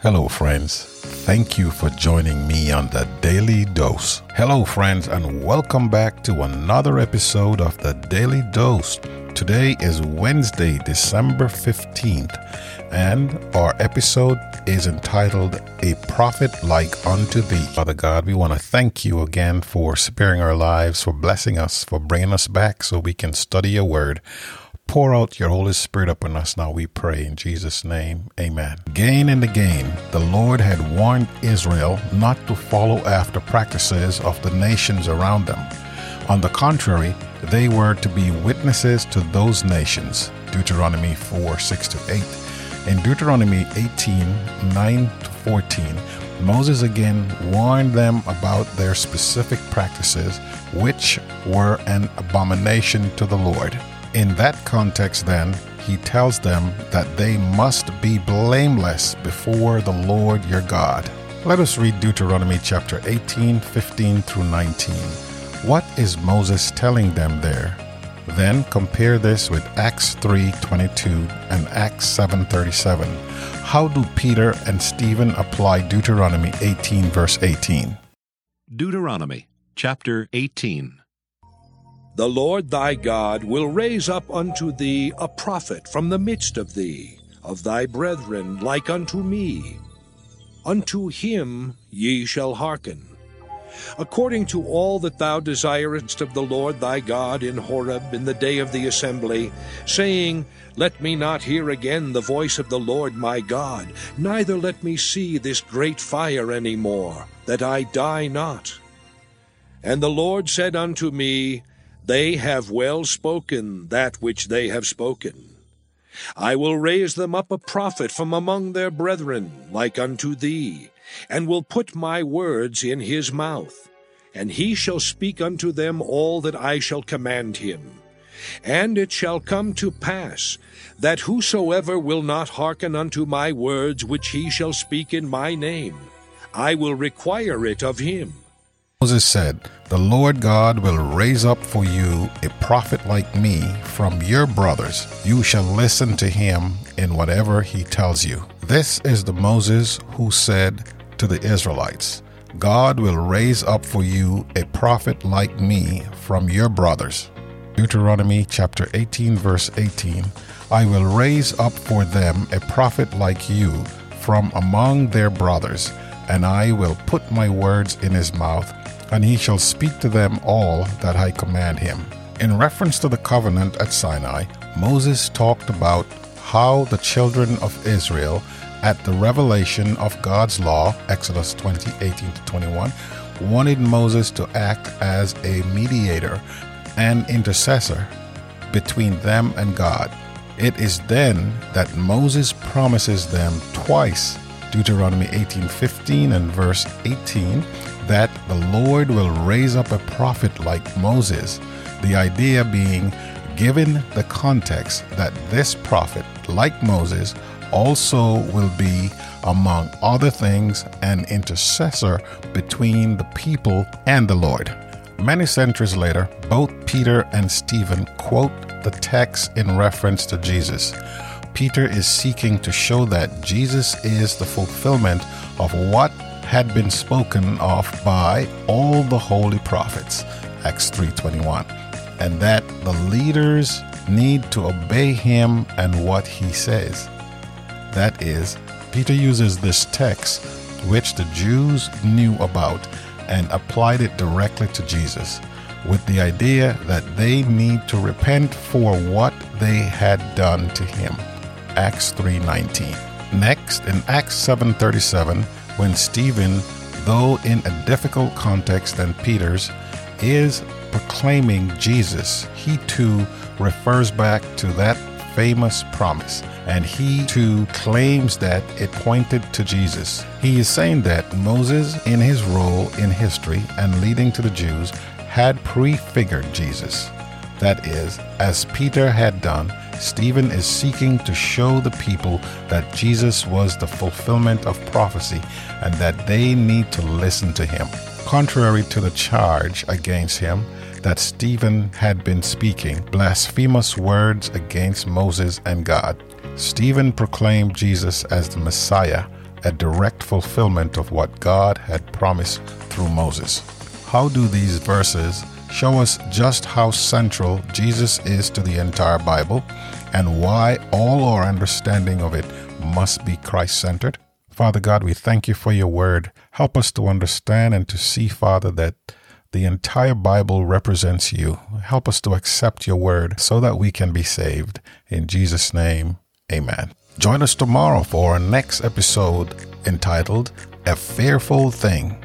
Hello, friends. Thank you for joining me on the Daily Dose. Hello, friends, and welcome back to another episode of the Daily Dose. Today is Wednesday, December 15th, and our episode is entitled A Prophet Like Unto Thee. Father God, we want to thank you again for sparing our lives, for blessing us, for bringing us back so we can study your word. Pour out your Holy Spirit upon us now, we pray in Jesus' name. Amen. Again and again, the Lord had warned Israel not to follow after practices of the nations around them. On the contrary, they were to be witnesses to those nations. Deuteronomy 4 6 to 8. In Deuteronomy 18 9 to 14, Moses again warned them about their specific practices, which were an abomination to the Lord. In that context, then, he tells them that they must be blameless before the Lord your God. Let us read Deuteronomy chapter 18, 15 through 19. What is Moses telling them there? Then compare this with Acts 3:22 and Acts 7:37. How do Peter and Stephen apply Deuteronomy 18 verse 18? Deuteronomy chapter 18. The Lord thy God will raise up unto thee a prophet from the midst of thee, of thy brethren, like unto me. Unto him ye shall hearken. According to all that thou desirest of the Lord thy God in Horeb in the day of the assembly, saying, Let me not hear again the voice of the Lord my God, neither let me see this great fire any more, that I die not. And the Lord said unto me, they have well spoken that which they have spoken. I will raise them up a prophet from among their brethren, like unto thee, and will put my words in his mouth. And he shall speak unto them all that I shall command him. And it shall come to pass, that whosoever will not hearken unto my words which he shall speak in my name, I will require it of him. Moses said, The Lord God will raise up for you a prophet like me from your brothers. You shall listen to him in whatever he tells you. This is the Moses who said to the Israelites, God will raise up for you a prophet like me from your brothers. Deuteronomy chapter 18, verse 18 I will raise up for them a prophet like you from among their brothers, and I will put my words in his mouth and he shall speak to them all that I command him. In reference to the covenant at Sinai, Moses talked about how the children of Israel, at the revelation of God's law, Exodus 20 18 to 21, wanted Moses to act as a mediator and intercessor between them and God. It is then that Moses promises them twice Deuteronomy 18:15 and verse 18 that the Lord will raise up a prophet like Moses. The idea being given the context that this prophet like Moses also will be among other things an intercessor between the people and the Lord. Many centuries later, both Peter and Stephen quote the text in reference to Jesus. Peter is seeking to show that Jesus is the fulfillment of what had been spoken of by all the holy prophets Acts 3:21 and that the leaders need to obey him and what he says that is Peter uses this text which the Jews knew about and applied it directly to Jesus with the idea that they need to repent for what they had done to him Acts 3:19. Next, in Acts 7:37, when Stephen, though in a difficult context than Peter's, is proclaiming Jesus, he too refers back to that famous promise, and he too claims that it pointed to Jesus. He is saying that Moses, in his role in history and leading to the Jews, had prefigured Jesus. That is, as Peter had done, Stephen is seeking to show the people that Jesus was the fulfillment of prophecy and that they need to listen to him. Contrary to the charge against him that Stephen had been speaking blasphemous words against Moses and God, Stephen proclaimed Jesus as the Messiah, a direct fulfillment of what God had promised through Moses. How do these verses show us just how central Jesus is to the entire Bible and why all our understanding of it must be Christ centered? Father God, we thank you for your word. Help us to understand and to see, Father, that the entire Bible represents you. Help us to accept your word so that we can be saved. In Jesus' name, amen. Join us tomorrow for our next episode entitled A Fearful Thing.